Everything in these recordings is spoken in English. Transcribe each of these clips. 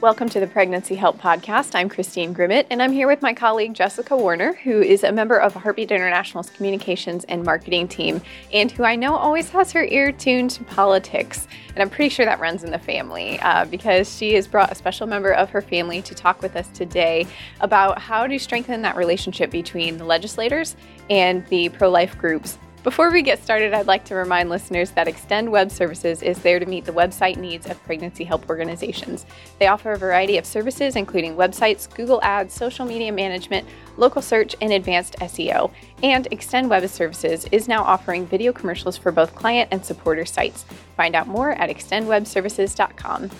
Welcome to the Pregnancy Help Podcast. I'm Christine Grimmett, and I'm here with my colleague Jessica Warner, who is a member of Heartbeat International's communications and marketing team, and who I know always has her ear tuned to politics. And I'm pretty sure that runs in the family uh, because she has brought a special member of her family to talk with us today about how to strengthen that relationship between the legislators and the pro life groups before we get started, I'd like to remind listeners that Extend Web Services is there to meet the website needs of pregnancy help organizations. They offer a variety of services, including websites, Google Ads, social media management, local search, and advanced SEO. And Extend Web Services is now offering video commercials for both client and supporter sites. Find out more at extendwebservices.com.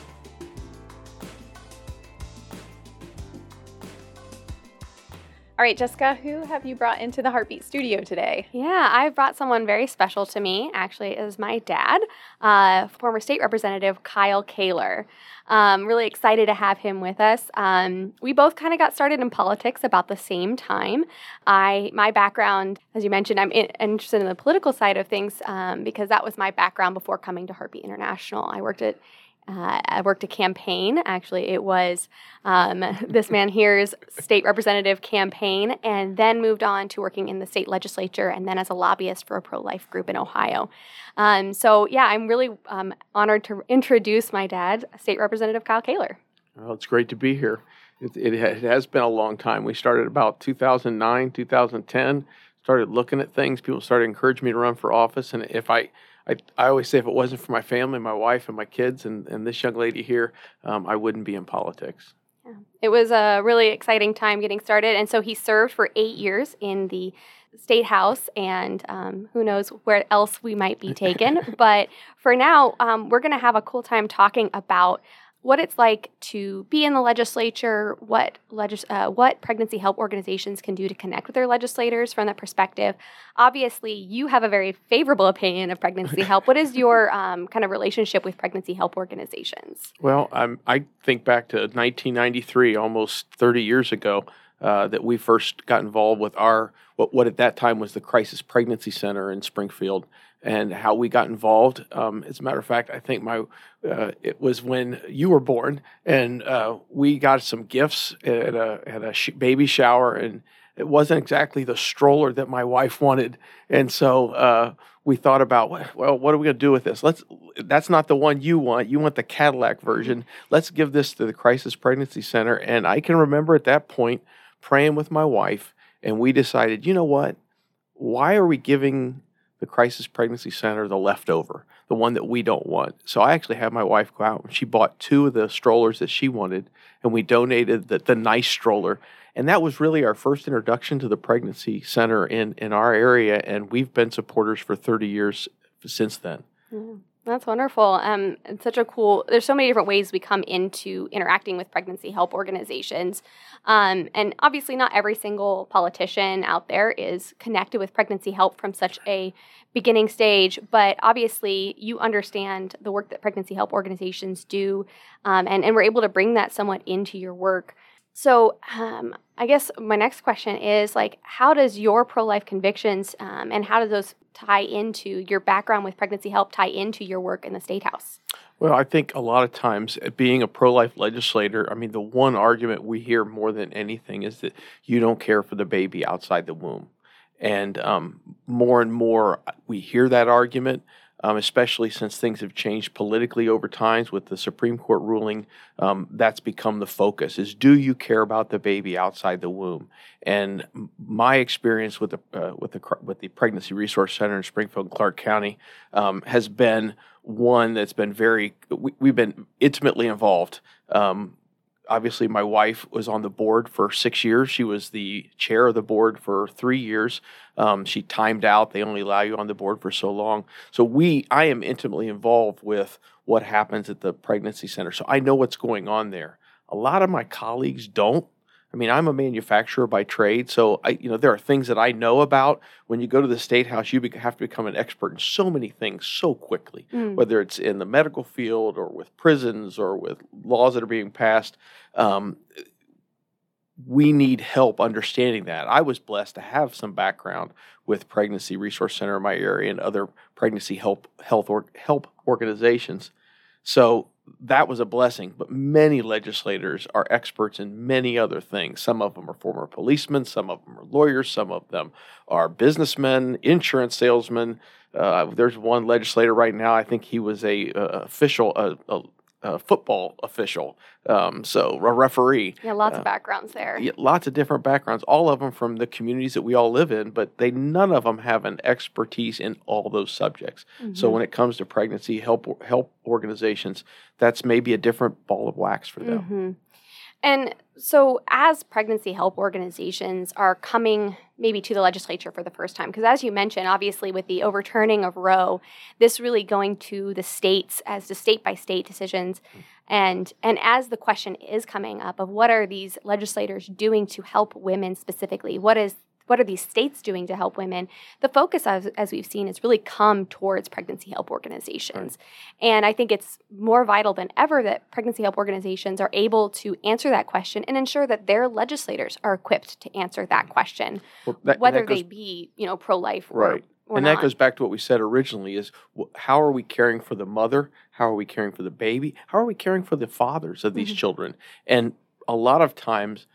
All right, Jessica, who have you brought into the Heartbeat studio today? Yeah, I've brought someone very special to me. Actually, is my dad, uh, former state representative Kyle Koehler. Um, really excited to have him with us. Um, we both kind of got started in politics about the same time. I my background, as you mentioned, I'm in, interested in the political side of things um, because that was my background before coming to Heartbeat International. I worked at uh, I worked a campaign. Actually, it was um, this man here's state representative campaign, and then moved on to working in the state legislature and then as a lobbyist for a pro life group in Ohio. Um, so, yeah, I'm really um, honored to introduce my dad, State Representative Kyle Koehler. Well, it's great to be here. It, it, it has been a long time. We started about 2009, 2010, started looking at things. People started encouraging me to run for office. And if I I, I always say if it wasn't for my family, my wife, and my kids, and, and this young lady here, um, I wouldn't be in politics. Yeah. It was a really exciting time getting started. And so he served for eight years in the state house, and um, who knows where else we might be taken. but for now, um, we're going to have a cool time talking about what it's like to be in the legislature, what legis- uh, what pregnancy help organizations can do to connect with their legislators from that perspective. Obviously, you have a very favorable opinion of pregnancy help. What is your um, kind of relationship with pregnancy help organizations? Well, um, I think back to 1993, almost 30 years ago, uh, that we first got involved with our what, what at that time was the Crisis Pregnancy Center in Springfield and how we got involved. Um, as a matter of fact, I think my uh, it was when you were born, and uh, we got some gifts at a at a sh- baby shower, and it wasn't exactly the stroller that my wife wanted, and so uh, we thought about well, what are we going to do with this? Let's that's not the one you want. You want the Cadillac version. Let's give this to the Crisis Pregnancy Center, and I can remember at that point praying with my wife, and we decided, you know what? Why are we giving the crisis pregnancy center, the leftover, the one that we don't want. So I actually had my wife go out and she bought two of the strollers that she wanted, and we donated the, the nice stroller. And that was really our first introduction to the pregnancy center in, in our area, and we've been supporters for 30 years since then. Mm-hmm. That's wonderful. Um, it's such a cool. There's so many different ways we come into interacting with pregnancy help organizations, um, and obviously, not every single politician out there is connected with pregnancy help from such a beginning stage. But obviously, you understand the work that pregnancy help organizations do, um, and and we're able to bring that somewhat into your work. So, um, I guess my next question is like, how does your pro life convictions um, and how do those tie into your background with pregnancy help, tie into your work in the state house? Well, I think a lot of times, uh, being a pro life legislator, I mean, the one argument we hear more than anything is that you don't care for the baby outside the womb. And um, more and more, uh, we hear that argument um, especially since things have changed politically over times with the Supreme Court ruling. Um, that's become the focus: is do you care about the baby outside the womb? And my experience with the uh, with the with the Pregnancy Resource Center in Springfield and Clark County um, has been one that's been very we, have been intimately involved um, obviously my wife was on the board for six years. She was the chair of the board for three years. Um, she timed out. They only allow you on the board for so long. So we i am intimately involved with what happens at the pregnancy center. So i know what's going on there. A lot of my colleagues don't I mean, I'm a manufacturer by trade, so I, you know, there are things that I know about. When you go to the state house, you have to become an expert in so many things so quickly, mm. whether it's in the medical field or with prisons or with laws that are being passed. Um, we need help understanding that. I was blessed to have some background with Pregnancy Resource Center in my area and other pregnancy help health or, help organizations. So that was a blessing. But many legislators are experts in many other things. Some of them are former policemen, some of them are lawyers, some of them are businessmen, insurance salesmen. Uh, there's one legislator right now. I think he was a uh, official, a a football official, um, so a referee. Yeah, lots uh, of backgrounds there. Yeah, lots of different backgrounds, all of them from the communities that we all live in, but they none of them have an expertise in all those subjects. Mm-hmm. So when it comes to pregnancy help help organizations, that's maybe a different ball of wax for them. Mm-hmm. And so, as pregnancy help organizations are coming maybe to the legislature for the first time, because as you mentioned, obviously with the overturning of Roe, this really going to the states as the state by state decisions, mm. and and as the question is coming up of what are these legislators doing to help women specifically, what is what are these states doing to help women? The focus, as, as we've seen, has really come towards pregnancy help organizations. Right. And I think it's more vital than ever that pregnancy help organizations are able to answer that question and ensure that their legislators are equipped to answer that question, well, that, whether that goes, they be, you know, pro-life right. Or, and not. that goes back to what we said originally is how are we caring for the mother how are we caring for the baby how are we caring for the fathers of these mm-hmm. children and a lot of times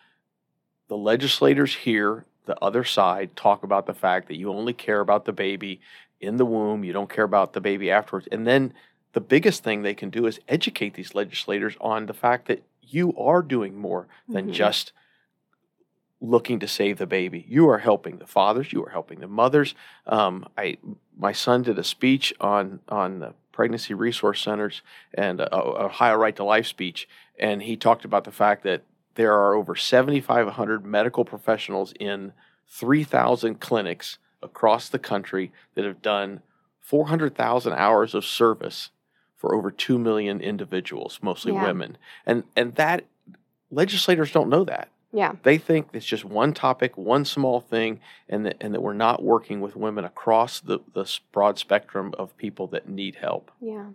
the legislators here the other side talk about the fact that you only care about the baby in the womb, you don't care about the baby afterwards. And then the biggest thing they can do is educate these legislators on the fact that you are doing more than mm-hmm. just looking to save the baby. You are helping the fathers, you are helping the mothers. Um, I my son did a speech on on the pregnancy resource centers and a, a Ohio Right to Life speech, and he talked about the fact that there are over 7,500 medical professionals in 3,000 clinics across the country that have done 400,000 hours of service for over 2 million individuals, mostly yeah. women. And and that legislators don't know that. Yeah. They think it's just one topic, one small thing, and that, and that we're not working with women across the, the broad spectrum of people that need help. Yeah.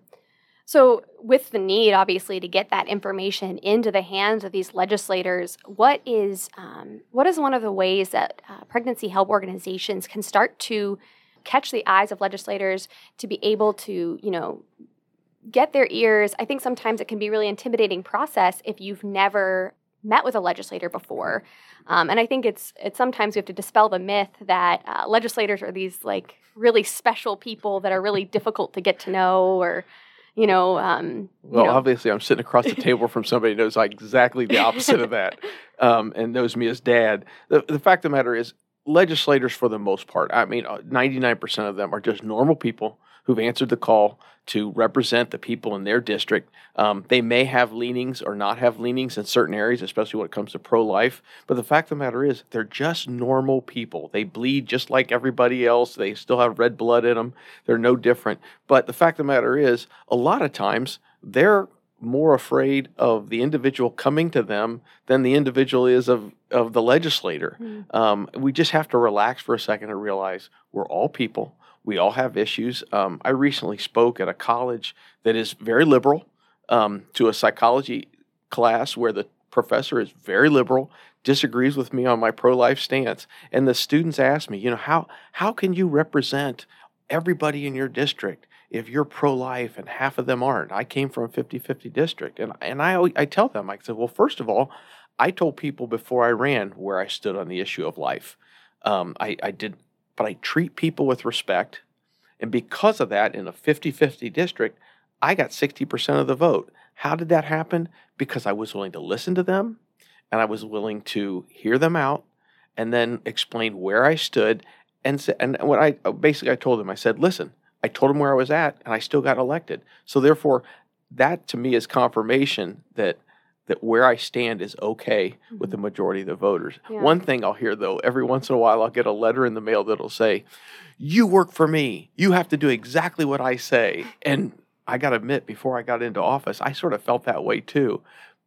So, with the need, obviously, to get that information into the hands of these legislators, what is um, what is one of the ways that uh, pregnancy help organizations can start to catch the eyes of legislators to be able to, you know, get their ears? I think sometimes it can be a really intimidating process if you've never met with a legislator before, um, and I think it's it's sometimes we have to dispel the myth that uh, legislators are these like really special people that are really difficult to get to know or you know. Um, well, you know. obviously, I'm sitting across the table from somebody who knows like exactly the opposite of that, um, and knows me as dad. The, the fact of the matter is, legislators, for the most part, I mean, 99% uh, of them are just normal people who've answered the call to represent the people in their district. Um, they may have leanings or not have leanings in certain areas, especially when it comes to pro life. But the fact of the matter is, they're just normal people. They bleed just like everybody else. They still have red blood in them. They're no different. But the fact of the matter is, a lot of times, they're more afraid of the individual coming to them than the individual is of, of the legislator. Mm. Um, we just have to relax for a second and realize we're all people. We all have issues. Um, I recently spoke at a college that is very liberal um, to a psychology class where the professor is very liberal, disagrees with me on my pro life stance. And the students asked me, you know, how, how can you represent everybody in your district? If you're pro-life and half of them aren't. I came from a 50-50 district. And, and I, I tell them, I said, well, first of all, I told people before I ran where I stood on the issue of life. Um, I, I did but I treat people with respect. And because of that, in a 50 50 district, I got 60% of the vote. How did that happen? Because I was willing to listen to them and I was willing to hear them out and then explain where I stood. And, and what I basically I told them, I said, listen, I told them where I was at and I still got elected. So therefore, that to me is confirmation that that where I stand is okay mm-hmm. with the mm-hmm. majority of the voters. Yeah. One thing I'll hear though, every once in a while, I'll get a letter in the mail that'll say, You work for me. You have to do exactly what I say. And I got to admit, before I got into office, I sort of felt that way too.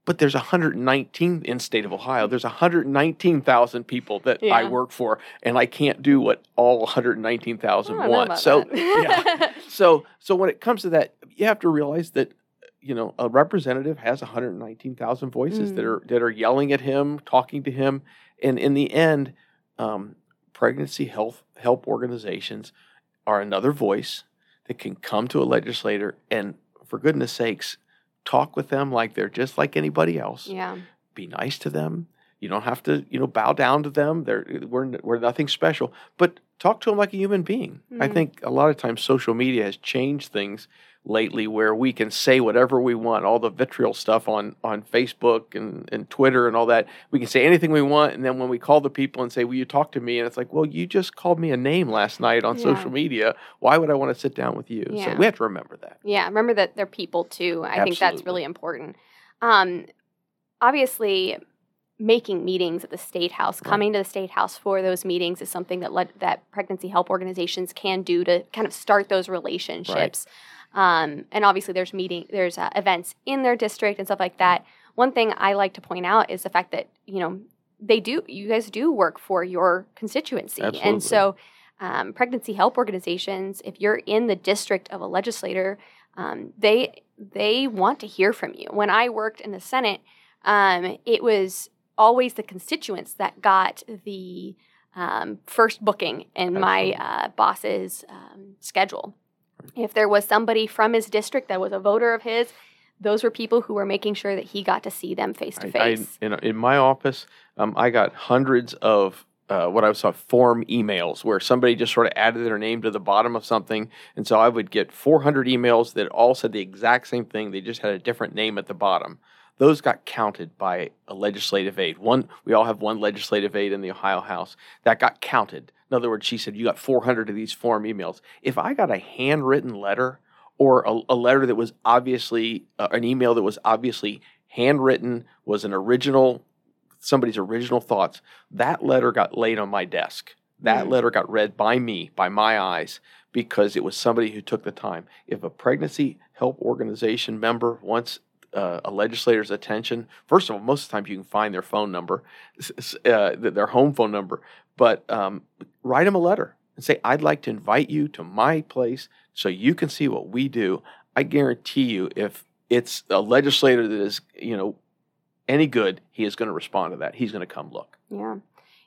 But there's 119 in state of Ohio. There's 119,000 people that yeah. I work for, and I can't do what all 119,000 want. So, yeah. so, so when it comes to that, you have to realize that you know, a representative has 119,000 voices mm. that are that are yelling at him, talking to him, and in the end, um, pregnancy health help organizations are another voice that can come to a legislator and, for goodness sakes, talk with them like they're just like anybody else. Yeah. Be nice to them. You don't have to, you know, bow down to them. They're we're we're nothing special, but talk to them like a human being. I Mhm. think a lot of times social media has changed things lately where we can say whatever we want all the vitriol stuff on on facebook and, and twitter and all that we can say anything we want and then when we call the people and say will you talk to me and it's like well you just called me a name last night on Yeah. social media why would i want to sit down with you Yeah. so we have to remember that Yeah, remember that they're people too. I think that's really important. Um, obviously, making meetings at the state house, Right. coming to the state house for those meetings, is something that let, that pregnancy help organizations can do to kind of start those relationships. Um, and obviously, there's meeting, there's uh, events in their district and stuff like that. One thing I like to point out is the fact that you know they do, you guys do work for your constituency, Absolutely. and so um, pregnancy help organizations, if you're in the district of a legislator, um, they they want to hear from you. When I worked in the Senate, um, it was always the constituents that got the um, first booking in my uh, boss's um, schedule. If there was somebody from his district that was a voter of his, those were people who were making sure that he got to see them face to face. in, in my office, um, I got hundreds of uh, what I saw form emails where somebody just sort of added their name to the bottom of something. And so I would get 400 emails that all said the exact same thing. They just had a different name at the bottom. Those got counted by a legislative aide. One, we all have one legislative aide in the Ohio House that got counted. In other words, she said, You got 400 of these form emails. If I got a handwritten letter or a, a letter that was obviously, uh, an email that was obviously handwritten, was an original, somebody's original thoughts, that letter got laid on my desk. That Mm. letter got read by me, by my eyes, because it was somebody who took the time. If a pregnancy help organization member wants uh, a legislator's attention, first of all, most of the time you can find their phone number, uh, their home phone number, but um, write them a letter and say, I'd like to invite you to my place so you can see what we do. I guarantee you, if it's a legislator that is, you know, any good, he is going to respond to that. He's going to come look. Yeah.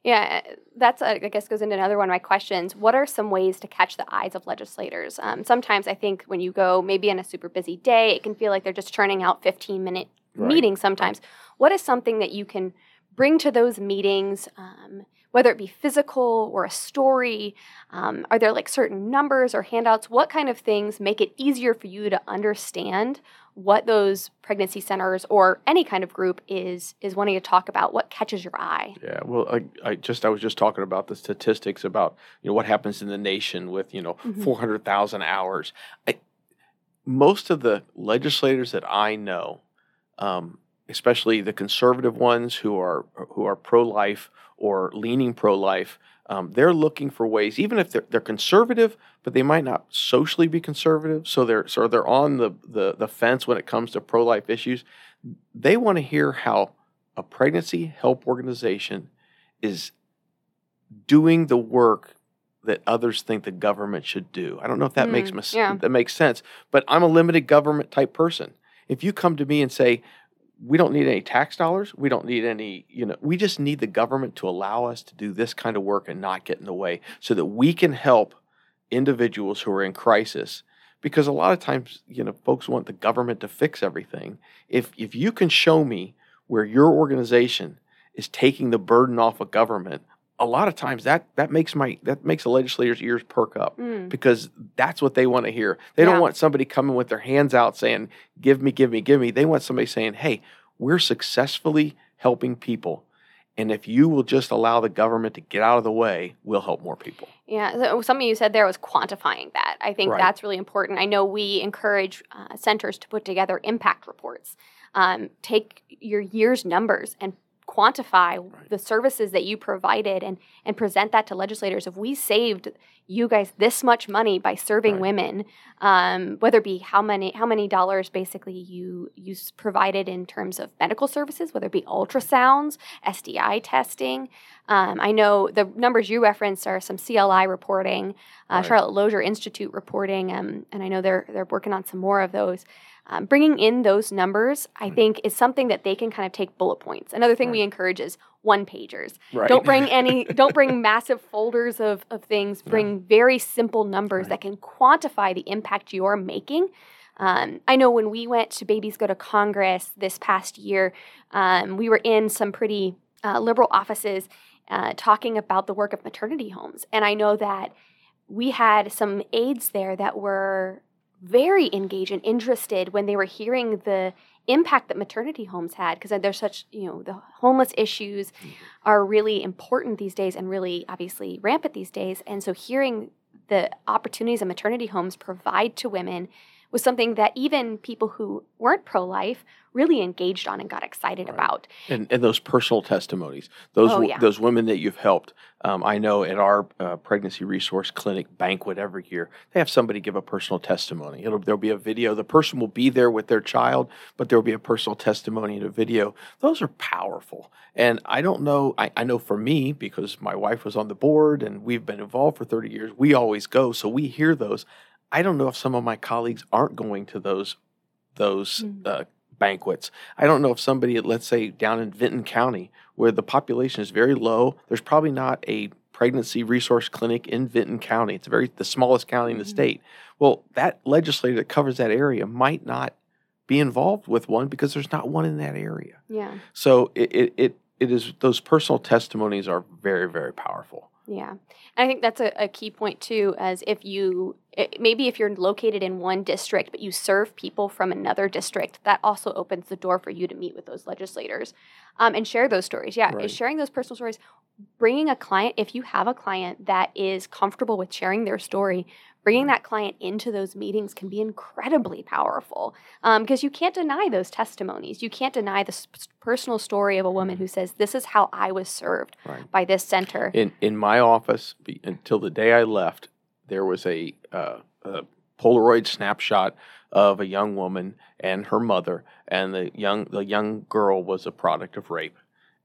Yeah, uh, that's, uh, I guess, goes into another one of my questions. What are some ways to catch the eyes of legislators? Um, sometimes I think when you go maybe on a super busy day, it can feel like they're just churning out 15 minute Right. meetings sometimes. What is something that you can bring to those meetings, um, whether it be physical or a story? Um, are there like certain numbers or handouts? What kind of things make it easier for you to understand what those pregnancy centers or any kind of group is is wanting to talk about? What catches your eye? Yeah, well, I, I just I was just talking about the statistics about you know what happens in the nation with you know Mhm. four hundred thousand hours. I, most of the legislators that I know, um, especially the conservative ones who are who are pro life or leaning pro life, um, they're looking for ways, even if they're, they're conservative, but they might not socially be conservative. So they're so they're on the the, the fence when it comes to pro life issues. They want to hear how a pregnancy help organization is doing the work that others think the government should do. I don't know if that makes Mm, mis- yeah. that makes sense, but I'm a limited government type person. If you come to me and say we don't need any tax dollars, we don't need any, you know, we just need the government to allow us to do this kind of work and not get in the way so that we can help individuals who are in crisis because a lot of times, you know, folks want the government to fix everything. If if you can show me where your organization is taking the burden off of government, a lot of times that that makes my that makes the legislator's ears perk up Mm. because that's what they want to hear. They Yeah. don't want somebody coming with their hands out saying, "Give me, give me, give me." They want somebody saying, "Hey, we're successfully helping people, and if you will just allow the government to get out of the way, we'll help more people." Yeah, so something you said there was quantifying that. I think Right. that's really important. I know we encourage uh, centers to put together impact reports. Um, take your year's numbers and quantify Right. the services that you provided and and present that to legislators. If we saved you guys this much money by serving Right. women, um, whether it be how many how many dollars basically you you provided in terms of medical services, whether it be ultrasounds, STI testing. Um, I know the numbers you referenced are some CLI reporting, uh, Right. Charlotte Lozier Institute reporting, um, and I know they're they're working on some more of those. Um, bringing in those numbers, I Mm. think, is something that they can kind of take bullet points. Another thing we encourage is one pagers. Right. Don't bring any. don't bring massive folders of of things. Bring very simple numbers Right. that can quantify the impact you're making. Um, I know when we went to Babies Go to Congress this past year, um, we were in some pretty uh, liberal offices uh, talking about the work of maternity homes. And I know that we had some aides there that were very engaged and interested when they were hearing the impact that maternity homes had because there's such you know the homeless issues mm-hmm. are really important these days and really obviously rampant these days and so hearing the opportunities that maternity homes provide to women was something that even people who weren't pro life really engaged on and got excited right. about. And, and those personal testimonies, those oh, yeah. those women that you've helped. Um, I know at our uh, pregnancy resource clinic banquet every year, they have somebody give a personal testimony. It'll there'll be a video. The person will be there with their child, but there'll be a personal testimony in a video. Those are powerful. And I don't know. I, I know for me because my wife was on the board and we've been involved for 30 years. We always go, so we hear those. I don't know if some of my colleagues aren't going to those those mm-hmm. uh, banquets. I don't know if somebody, let's say down in Vinton County, where the population is very low, there's probably not a pregnancy resource clinic in Vinton County. It's very the smallest county in the mm-hmm. state. Well, that legislator that covers that area might not be involved with one because there's not one in that area. Yeah. So it it it, it is those personal testimonies are very very powerful. Yeah. And I think that's a, a key point too, as if you, it, maybe if you're located in one district, but you serve people from another district, that also opens the door for you to meet with those legislators um, and share those stories. Yeah. Right. Sharing those personal stories, bringing a client, if you have a client that is comfortable with sharing their story, bringing that client into those meetings can be incredibly powerful because um, you can't deny those testimonies. You can't deny the personal story of a woman who says, "This is how I was served right. by this center." In in my office, until the day I left, there was a, uh, a Polaroid snapshot of a young woman and her mother, and the young the young girl was a product of rape.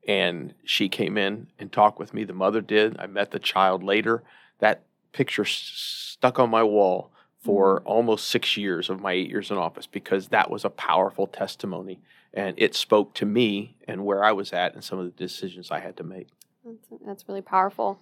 And she came in and talked with me. The mother did. I met the child later. That picture stuck on my wall for mm-hmm. almost six years of my eight years in office because that was a powerful testimony and it spoke to me and where I was at and some of the decisions I had to make. That's, that's really powerful.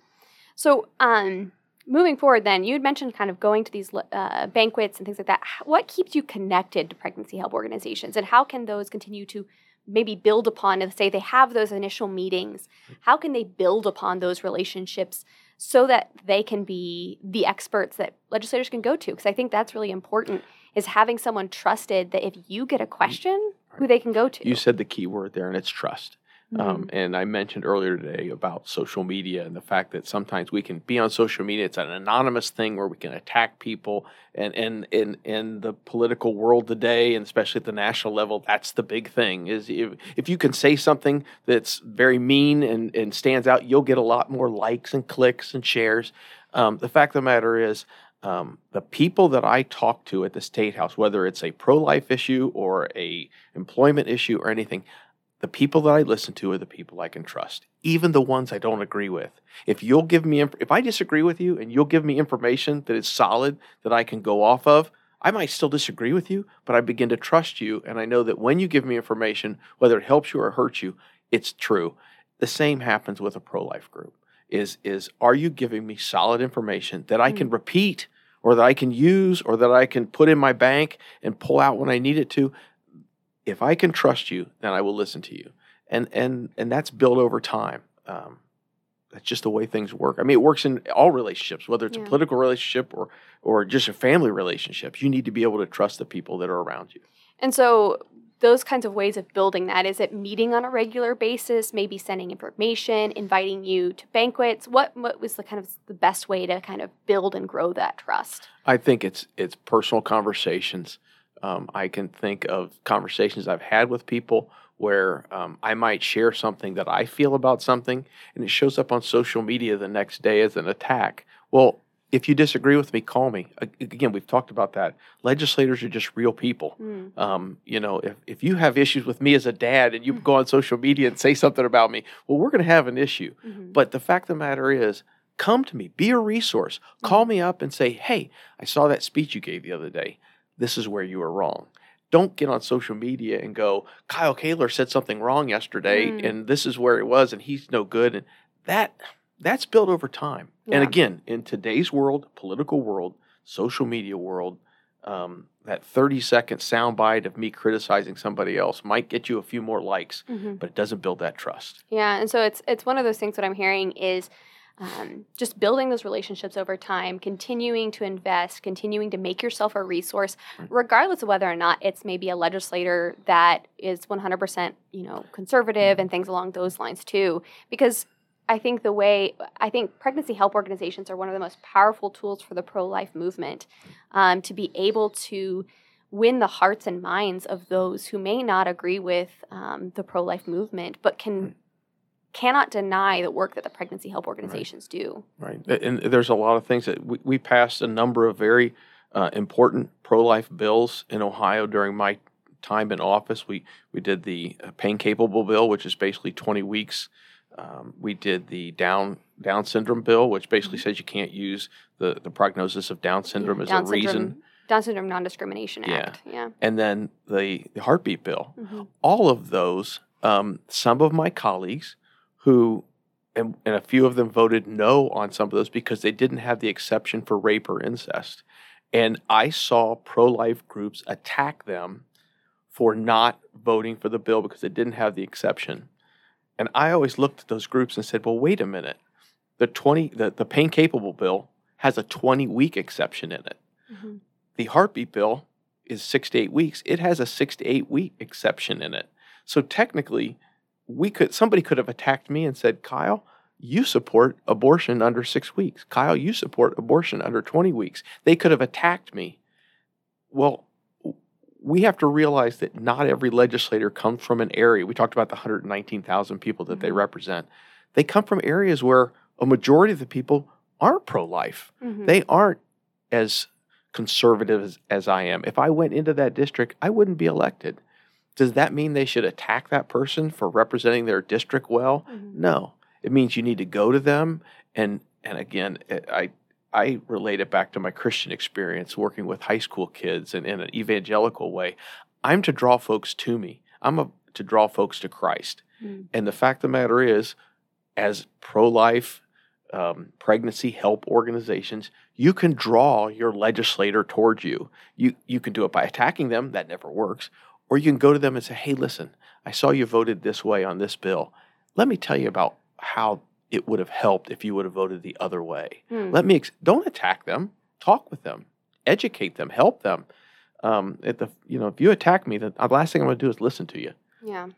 So, um, moving forward, then you had mentioned kind of going to these uh, banquets and things like that. What keeps you connected to pregnancy help organizations, and how can those continue to maybe build upon? And say they have those initial meetings, mm. how can they build upon those relationships so that they can be the experts that legislators can go to because i think that's really important is having someone trusted that if you get a question who they can go to. You said the key word there and it's trust mm-hmm. Um, and I mentioned earlier today about social media and the fact that sometimes we can be on social media. It's an anonymous thing where we can attack people. And and in in the political world today, and especially at the national level, that's the big thing. Is if, if you can say something that's very mean and, and stands out, you'll get a lot more likes and clicks and shares. Um, the fact of the matter is, um, the people that I talk to at the state house, whether it's a pro-life issue or a employment issue or anything, the people that I listen to are the people I can trust, even the ones I don't agree with. If you'll give me, if I disagree with you and you'll give me information that is solid that I can go off of, I might still disagree with you, but I begin to trust you. And I know that when you give me information, whether it helps you or hurts you, it's true. The same happens with a pro life group. Is, is are you giving me solid information that I can hmm. repeat or that I can use or that I can put in my bank and pull out when I need it to? If I can trust you, then I will listen to you. And and and that's built over time. Um, that's just the way things work. I mean, it works in all relationships, whether it's yeah. a political relationship or or just a family relationship. You need to be able to trust the people that are around you. And so those kinds of ways of building that is it meeting on a regular basis maybe sending information inviting you to banquets what what was the kind of the best way to kind of build and grow that trust i think it's it's personal conversations um, I can think of conversations I've had with people where um, I might share something that I feel about something and it shows up on social media the next day as an attack. Well, if you disagree with me, call me. Again, we've talked about that. Legislators are just real people. Mm. Um, you know, if, if you have issues with me as a dad and you mm. go on social media and say something about me, well, we're going to have an issue. Mm-hmm. But the fact of the matter is, come to me, be a resource. Mm. Call me up and say, hey, I saw that speech you gave the other day this is where you are wrong. Don't get on social media and go, Kyle Koehler said something wrong yesterday, mm. and this is where it was, and he's no good. And that that's built over time. Yeah. And again, in today's world, political world, social media world, um, that 30 second soundbite of me criticizing somebody else might get you a few more likes, Mhm. but it doesn't build that trust. Yeah, and so it's it's one of those things that I'm hearing is um, just building those relationships over time, continuing to invest, continuing to make yourself a resource, regardless of whether or not it's maybe a legislator that is 100% you know conservative and things along those lines too. Because I think the way I think pregnancy help organizations are one of the most powerful tools for the pro life movement um, to be able to win the hearts and minds of those who may not agree with um, the pro life movement, but can. Cannot deny the work that the pregnancy help organizations do. Right. And there's a lot of things that we, we passed a number of very uh, important pro life bills in Ohio during my time in office. We, we did the uh, pain capable bill, which is basically 20 weeks. Um, we did the Down Down syndrome bill, which basically says you can't use the, the prognosis of Down syndrome as Down a reason. Down syndrome non-discrimination Yeah. act. Yeah. And then the, the heartbeat bill. Mhm. all of those, um, some of my colleagues who, and, and a few of them voted no on some of those because they didn't have the exception for rape or incest. And I saw pro life groups attack them for not voting for the bill because it didn't have the exception. And I always looked at those groups and said, well, wait a minute. The 20, the, the pain capable bill has a 20 week exception in it Mhm. the heartbeat bill is six to eight weeks. It has a six to eight week exception in it. So technically, we could somebody could have attacked me and said, Kyle, you support abortion under six weeks. Kyle, you support abortion under 20 weeks. They could have attacked me. Well, we have to realize that not every legislator comes from an area. We talked about the 119,000 people that they Mhm. represent. They come from areas where a majority of the people aren't pro life Mhm. they aren't as conservative as, as I am. If I went into that district, I wouldn't be elected. Does that mean they should attack that person for representing their district well? Mhm. No. It means you need to go to them and and again, eh, I I relate it back to my Christian experience working with high school kids and in an evangelical way. I'm to draw folks to me. I'm a, to draw folks to Christ. Mm. And the fact of the matter is, as pro life, um, pregnancy help organizations, you can draw your legislator towards you. You you can do it by attacking them. That never works. Or you can go to them and say, "Hey, listen, I saw you voted this way on this bill. Let me tell you about how it would have helped if you would have voted the other way. Mm. Let me ex- don't attack them. Talk with them, educate them, help them. Um, at the you know, if you attack me, the last thing I'm going to do is listen to you. Yeah.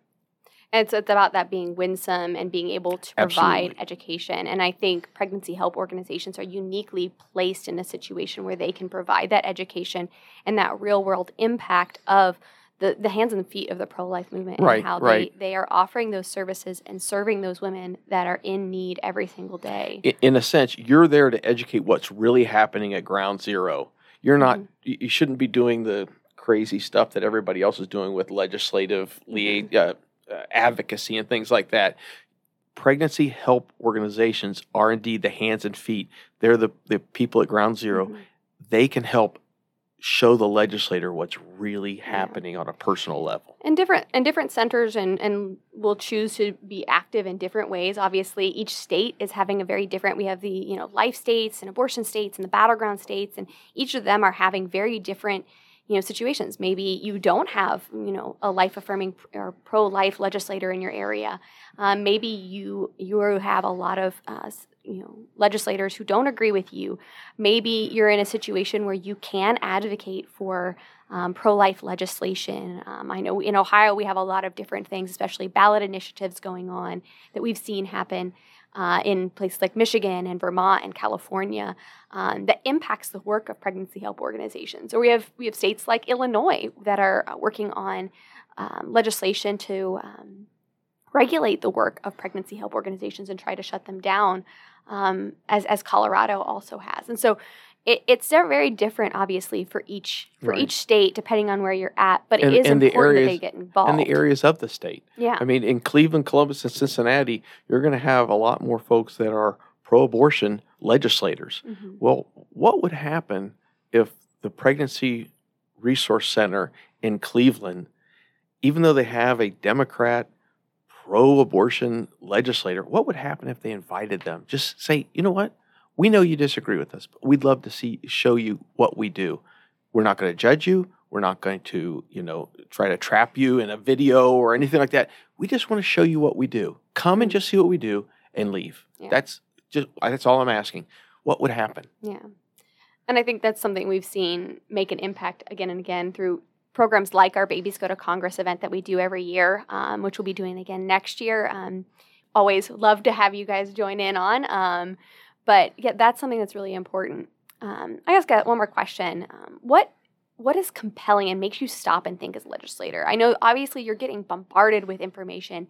And it's, it's about that being winsome and being able to provide Absolutely. education. And I think pregnancy help organizations are uniquely placed in a situation where they can provide that education and that real world impact of the, the hands and feet of the pro life movement Right, and how right. they, they are offering those services and serving those women that are in need every single day. I- in a sense, you're there to educate what's really happening at ground zero. You're not. Mhm. You shouldn't be doing the crazy stuff that everybody else is doing with legislative lia- uh, uh, advocacy and things like that. Pregnancy help organizations are indeed the hands and feet. They're the, the people at ground 0 Mhm. They can help show the legislator what's really happening on a personal level. and different and different centers and and will choose to be active in different ways. Obviously each state is having a very different we have the you know life states and abortion states and the battleground states and each of them are having very different you know situations. Maybe you don't have you know a life affirming or pro life legislator in your area. Um, maybe you you have a lot of uh, you know legislators who don't agree with you maybe you're in a situation where you can advocate for um, pro life legislation. Um, I know in Ohio we have a lot of different things, especially ballot initiatives going on that we've seen happen uh, in places like Michigan and Vermont and California um, that impacts the work of pregnancy help organizations. Or we have we have states like Illinois that are uh, working on um, legislation to um, regulate the work of pregnancy help organizations and try to shut them down, um, as as Colorado also has. And so it, it's very different, obviously, for each for Right. each state, depending on where you're at. But it And- is and the important that they areas- get involved. And the areas of the state. yeah, I mean, in Cleveland, Columbus, and Cincinnati, you're going to have a lot more folks that are pro abortion legislators. Mhm. Well, what would happen if the Pregnancy Resource Center in Cleveland, even though they have a Democrat pro abortion legislator, what would happen if they invited them? Just say, you know what? We know you disagree with us, but we'd love to see show you what we do. we're not going to judge you. We're not going to, you know, try to trap you in a video or anything like that. We just want to show you what we do. Come and just see what we do and leave. Yeah. That's just that's all I'm asking. What would happen? Yeah. And I think that's something we've seen make an impact again and again through programs like our Babies Go to Congress event that we do every year, um, which we'll be doing again next year. Um, always love to have you guys join in on. Um, but yeah, that's something that's really important. Um, I just got one more question. Um, what what is compelling and makes you stop and think as a legislator? I know obviously you're getting bombarded with information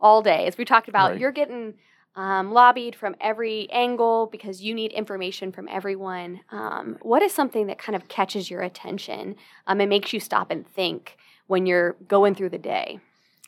all day. As we talked about, Right. you're getting um, lobbied from every angle because you need information from everyone. Um, what is something that kind of catches your attention um, and makes you stop and think when you're going through the day?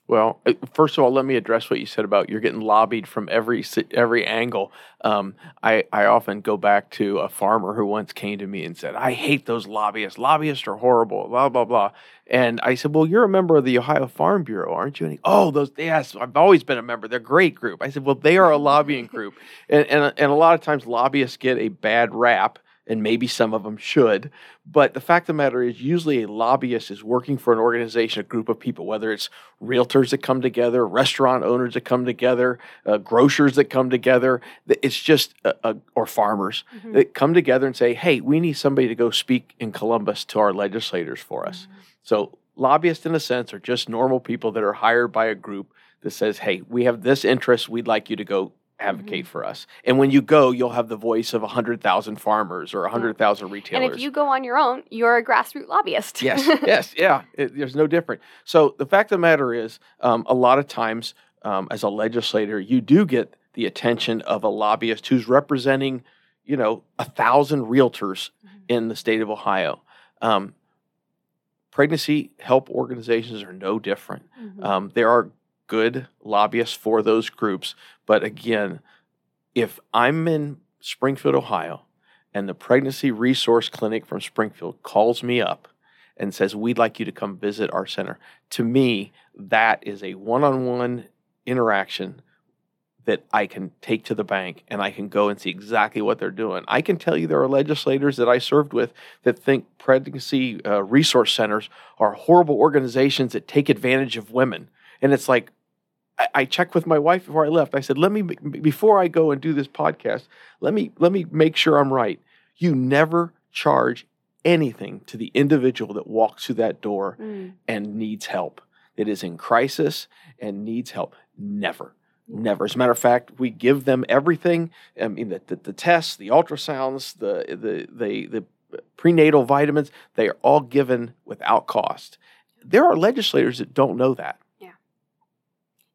Well, uh, first of all, let me address what you said about you're getting lobbied from every every angle. Um, I I often go back to a farmer who once came to me and said, "I hate those lobbyists. Lobbyists are horrible." Blah blah blah. And I said, "Well, you're a member of the Ohio Farm Bureau, aren't you?" And he, "Oh, those yes, I've always been a member. They're a great group." I said, "Well, they are a lobbying group, and and and a lot of times lobbyists get a bad rap." And maybe some of them should. But the fact of the matter is, usually a lobbyist is working for an organization, a group of people, whether it's realtors that come together, restaurant owners that come together, uh, grocers that come together. It's just, uh, uh, or farmers Mhm. that come together and say, hey, we need somebody to go speak in Columbus to our legislators for us. So lobbyists, in a sense, are just normal people that are hired by a group that says, hey, we have this interest. We'd like you to go advocate for us. And when you go, you'll have the voice of 100,000 farmers or 100,000 retailers. And if you go on your own, you're a grassroots lobbyist. yes, yes, yeah. It, there's no different. So the fact of the matter is, um, a lot of times, um, as a legislator, you do get the attention of a lobbyist who's representing, you know, a thousand realtors Mhm. in the state of Ohio. Um, pregnancy help organizations are no different. Mhm. Um, there are good lobbyists for those groups, but again, if I'm in Springfield, Ohio, and the Pregnancy Resource Clinic from Springfield calls me up and says, We'd like you to come visit our center, to me, that is a one on one interaction that I can take to the bank and I can go and see exactly what they're doing. I can tell you there are legislators that I served with that think pregnancy uh, resource centers are horrible organizations that take advantage of women. And it's like, I, I checked with my wife before I left. I said, "Let me before I go and do this podcast, let me let me make sure I'm right. You never charge anything to the individual that walks through that door Mm. and needs help. That is in crisis and needs help. Never." Never. As a matter of fact, we give them everything. I mean, the, the, the tests, the ultrasounds, the, the, the, the prenatal vitamins, they are all given without cost. There are legislators that don't know that.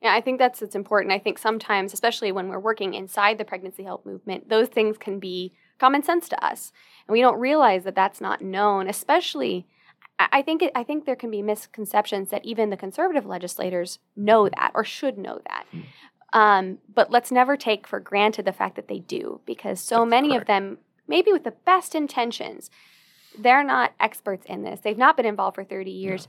Yeah, I think that's it's important. I think sometimes, especially when we're working inside the pregnancy help movement, those things can be common sense to us, and we don't realize that that's not known. Especially, I think it, I think there can be misconceptions that even the conservative legislators know that or should know that. Hmm. Um, but let's never take for granted the fact that they do, because so That's many correct. of them, maybe with the best intentions, they're not experts in this. They've not been involved for 30 years.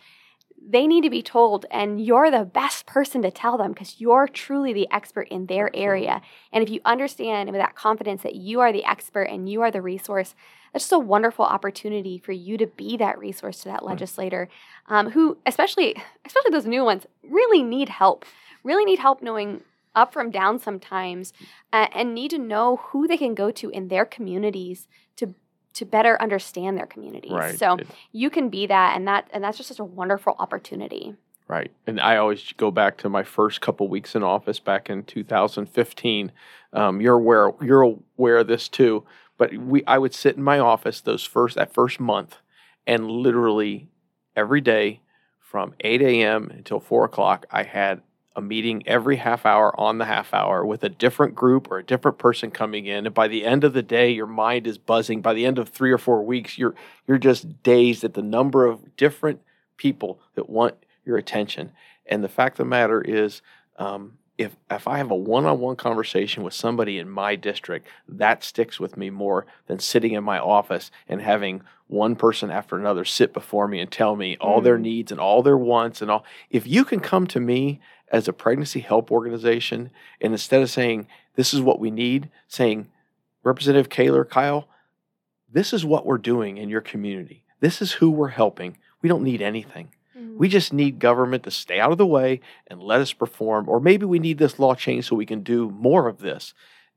They need to be told, and you're the best person to tell them because you're truly the expert in their area. And if you understand with that confidence that you are the expert and you are the resource, that's just a wonderful opportunity for you to be that resource to that legislator um, who, especially especially those new ones, really need help. Really need help knowing up from down sometimes, uh, and need to know who they can go to in their communities to better understand their communities. Right. So It- you can be that, and that and that's just such a wonderful opportunity. Right. And I always go back to my first couple weeks in office back in 2015. Um, you're aware you're aware of this too, but we I would sit in my office those first that first month and literally every day from 8 a.m. until 4 o'clock I had a meeting every half hour on the half hour with a different group or a different person coming in and by the end of the day your mind is buzzing by the end of 3 or 4 weeks you're you're just dazed at the number of different people that want your attention. And the fact of the matter is, um, if if I have a one-on-one conversation with somebody in my district, that sticks with me more than sitting in my office and having one person after another sit before me and tell me all their Mm. needs and all their wants and all. If you can come to me as a pregnancy help organization and instead of saying this is what we need, saying Representative Koehler, Kyle, this is what we're doing in your community. This is who we're helping. We don't need anything. We just need government to stay out of the way and let us perform. Or maybe we need this law changed so we can do more of this.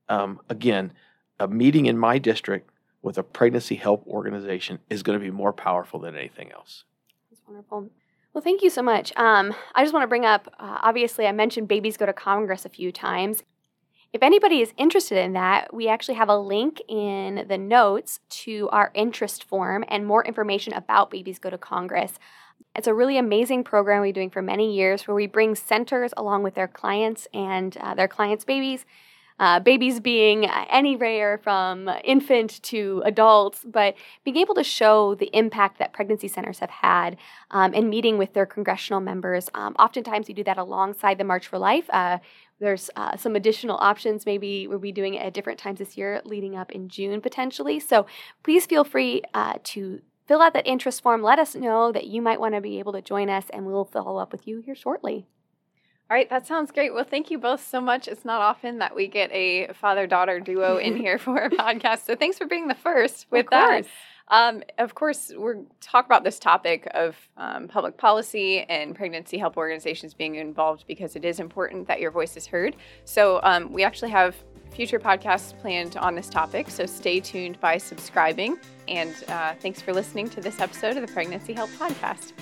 Um, again, a meeting in my district with a pregnancy help organization is going to be more powerful than anything else. That's wonderful. Well, thank you so much. Um, I just want to bring up uh, obviously, I mentioned Babies Go to Congress a few times. If anybody is interested in that, we actually have a link in the notes to our interest form and more information about Babies Go to Congress. It's a really amazing program we've been doing for many years where we bring centers along with their clients and uh, their clients' babies. Uh, babies being uh, any rare from infant to adults, but being able to show the impact that pregnancy centers have had um, and meeting with their congressional members. Um, oftentimes, we do that alongside the March for Life. Uh, there's uh, some additional options. Maybe we'll be doing it at different times this year, leading up in June potentially. So please feel free uh, to fill out that interest form. Let us know that you might want to be able to join us, and we'll follow up with you here shortly. All right, that sounds great. Well, thank you both so much. It's not often that we get a father daughter duo in here for a podcast. So thanks for being the first with that. Um, of course, we're talk about this topic of um, public policy and pregnancy help organizations being involved because it is important that your voice is heard. So um, we actually have future podcasts planned on this topic. So stay tuned by subscribing. And uh, thanks for listening to this episode of the Pregnancy Help Podcast.